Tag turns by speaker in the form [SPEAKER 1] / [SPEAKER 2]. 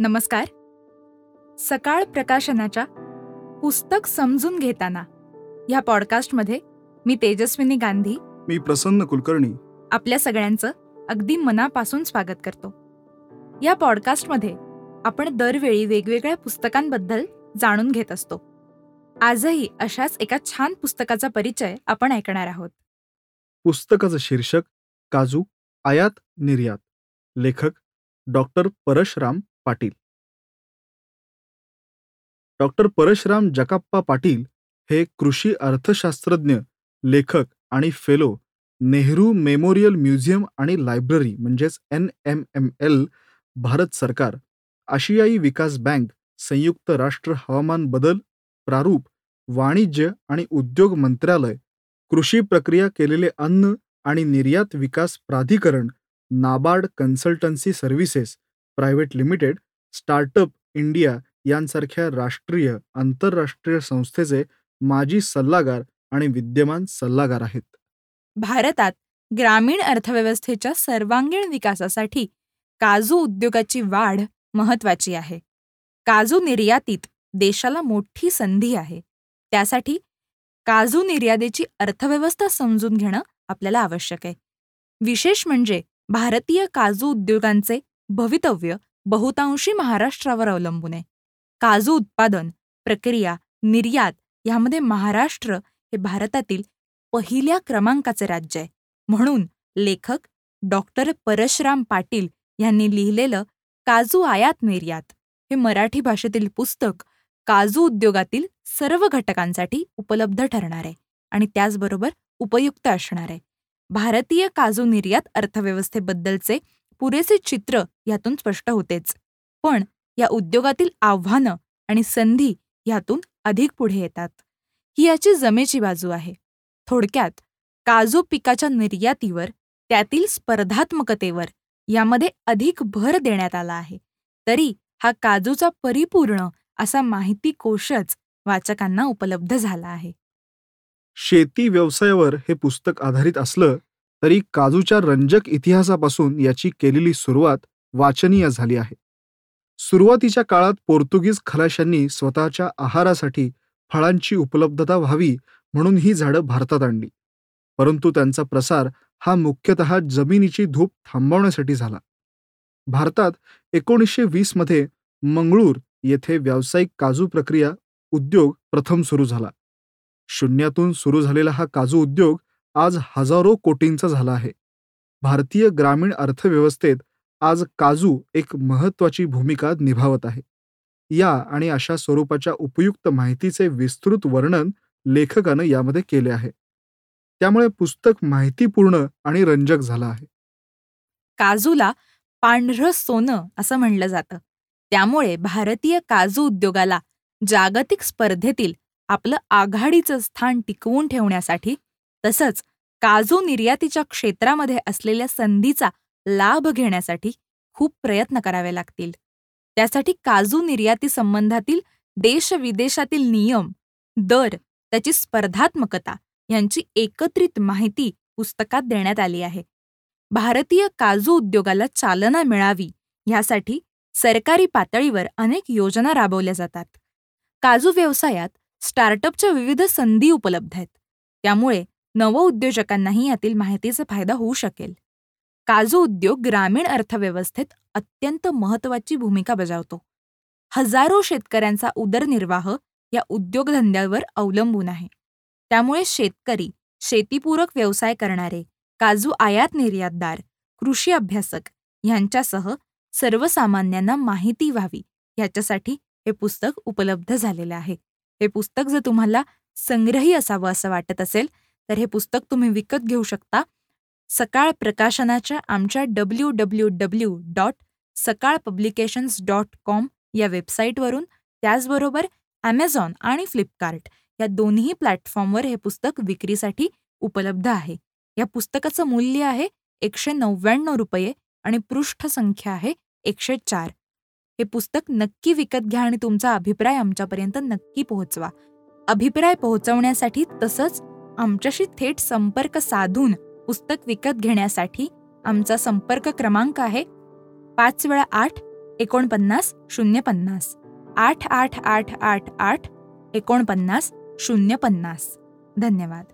[SPEAKER 1] नमस्कार. सकाळ प्रकाशनाच्या पुस्तक समजून घेताना ह्या पॉडकास्टमध्ये मी तेजस्विनी गांधी.
[SPEAKER 2] मी प्रसन्न कुलकर्णी.
[SPEAKER 1] आपल्या सगळ्यांचं अगदी मनापासून स्वागत करतो. या पॉडकास्टमध्ये आपण दरवेळी वेगवेगळ्या पुस्तकांबद्दल जाणून घेत असतो. आजही अशाच एका छान पुस्तकाचा परिचय आपण ऐकणार आहोत.
[SPEAKER 2] पुस्तकाचं शीर्षक काजू आयात निर्यात. लेखक डॉक्टर परशराम पाटील. डॉक्टर परशराम जकाप्पा पाटील हे कृषी अर्थशास्त्रज्ञ लेखक आणि फेलो नेहरू मेमोरियल म्युझियम आणि लायब्ररी म्हणजेच N M M L Bharat सरकार आशियाई विकास बँक संयुक्त राष्ट्र हवामान बदल प्रारूप वाणिज्य आणि उद्योग मंत्रालय कृषी प्रक्रिया केलेले अन्न आणि निर्यात विकास प्राधिकरण NABARD consultancy services private limited startup India यांसारख्या राष्ट्रीय आंतरराष्ट्रीय संस्थेचे माजी सल्लागार आणि विद्यमान सल्लागार आहेत.
[SPEAKER 1] भारतात ग्रामीण अर्थव्यवस्थेच्या सर्वांगीण विकासासाठी काजू उद्योगाची वाढ महत्वाची आहे. काजू निर्यातीत देशाला मोठी संधी आहे. त्यासाठी काजू निर्यातीची अर्थव्यवस्था समजून घेणं आपल्याला आवश्यक आहे. विशेष म्हणजे भारतीय काजू उद्योगांचे भवितव्य बहुतांशी महाराष्ट्रावर अवलंबून आहे. काजू उत्पादन प्रक्रिया निर्यात ह्यामध्ये महाराष्ट्र हे भारतातील पहिल्या क्रमांकाचे राज्य आहे. म्हणून लेखक डॉक्टर परशराम पाटील यांनी लिहिलेलं काजू आयात निर्यात हे मराठी भाषेतील पुस्तक काजू उद्योगातील सर्व घटकांसाठी उपलब्ध ठरणार आहे आणि त्याचबरोबर उपयुक्त असणार आहे. भारतीय काजू निर्यात अर्थव्यवस्थेबद्दलचे पुरेसे चित्र यातून स्पष्ट होतेच. पण या उद्योगातील आव्हानं आणि संधी यातून अधिक पुढे येतात. ही याची जमेची बाजू आहे. थोडक्यात काजू पिकाच्या निर्यातीवर त्यातील स्पर्धात्मकतेवर यामध्ये अधिक भर देण्यात आला आहे. तरी हा काजूचा परिपूर्ण असा माहिती कोशच वाचकांना उपलब्ध झाला आहे.
[SPEAKER 2] शेती व्यवसायावर हे पुस्तक आधारित असलं तरी काजूच्या रंजक इतिहासापासून याची केलेली सुरुवात वाचनीय झाली आहे. सुरुवातीच्या काळात पोर्तुगीज खलाशांनी स्वतःच्या आहारासाठी फळांची उपलब्धता व्हावी म्हणून ही झाडं भारतात आणली. परंतु त्यांचा प्रसार हा मुख्यतः जमिनीची धूप थांबवण्यासाठी झाला. भारतात एकोणीसशे वीसमध्ये मंगळूर येथे व्यावसायिक काजू प्रक्रिया उद्योग प्रथम सुरू झाला. शून्यातून सुरू झालेला हा काजू उद्योग आज हजारो कोटींचा झाला आहे. भारतीय ग्रामीण अर्थव्यवस्थेत आज काजू एक महत्त्वाची भूमिका निभावत आहे. या आणि अशा स्वरूपाच्या उपयुक्त माहितीचे विस्तृत वर्णन लेखकानं यामध्ये केले आहे. त्यामुळे पुस्तक माहितीपूर्ण आणि रंजक झालं आहे.
[SPEAKER 1] काजूला पांढरं सोनं असं म्हणलं जातं. त्यामुळे भारतीय काजू उद्योगाला जागतिक स्पर्धेतील आपलं आघाडीचं स्थान टिकवून ठेवण्यासाठी तसंच काजू निर्यातीच्या क्षेत्रामध्ये असलेल्या संधीचा लाभ घेण्यासाठी खूप प्रयत्न करावे लागतील. त्यासाठी काजू निर्याती संबंधातील देश विदेशातील नियम दर त्याची स्पर्धात्मकता यांची एकत्रित माहिती पुस्तकात देण्यात आली आहे. भारतीय काजू उद्योगाला चालना मिळावी ह्यासाठी सरकारी पातळीवर अनेक योजना राबवल्या जातात. काजू व्यवसायात स्टार्टअपच्या विविध संधी उपलब्ध आहेत. त्यामुळे नवउद्योजकांनाही यातील माहितीचा फायदा होऊ शकेल. काजू उद्योग ग्रामीण अर्थव्यवस्थेत अत्यंत महत्वाची भूमिका बजावतो. हजारो शेतकऱ्यांचा उदरनिर्वाह या उद्योगधंद्यावर अवलंबून आहे. त्यामुळे शेतकरी शेतीपूरक व्यवसाय करणारे काजू आयात निर्यातदार कृषी अभ्यासक यांच्यासह सर्वसामान्यांना माहिती व्हावी याच्यासाठी हे पुस्तक उपलब्ध झालेलं आहे. हे पुस्तक जर तुम्हाला संग्रही असावं असं वाटत असेल तर हे पुस्तक तुम्ही विकत घेऊ शकता. सकाळ प्रकाशनाच्या आमच्या W W W dot Sakal publications dot com या वेबसाईटवरून त्याचबरोबर ॲमेझॉन आणि फ्लिपकार्ट या दोन्ही प्लॅटफॉर्मवर हे पुस्तक विक्रीसाठी उपलब्ध आहे. या पुस्तकाचं मूल्य आहे एकशे नव्याण्णव रुपये आणि पृष्ठसंख्या आहे एकशे चार. हे पुस्तक नक्की विकत घ्या आणि तुमचा अभिप्राय आमच्यापर्यंत नक्की पोहोचवा. अभिप्राय पोहोचवण्यासाठी तसंच आमच्याशी थेट संपर्क साधून पुस्तक विकत घेण्यासाठी आमचा संपर्क क्रमांक आहे पाच वेळा आठ एकोणपन्नास शून्य पन्नास आठ आठ आठ आठ आठ एकोणपन्नास शून्य पन्नास धन्यवाद.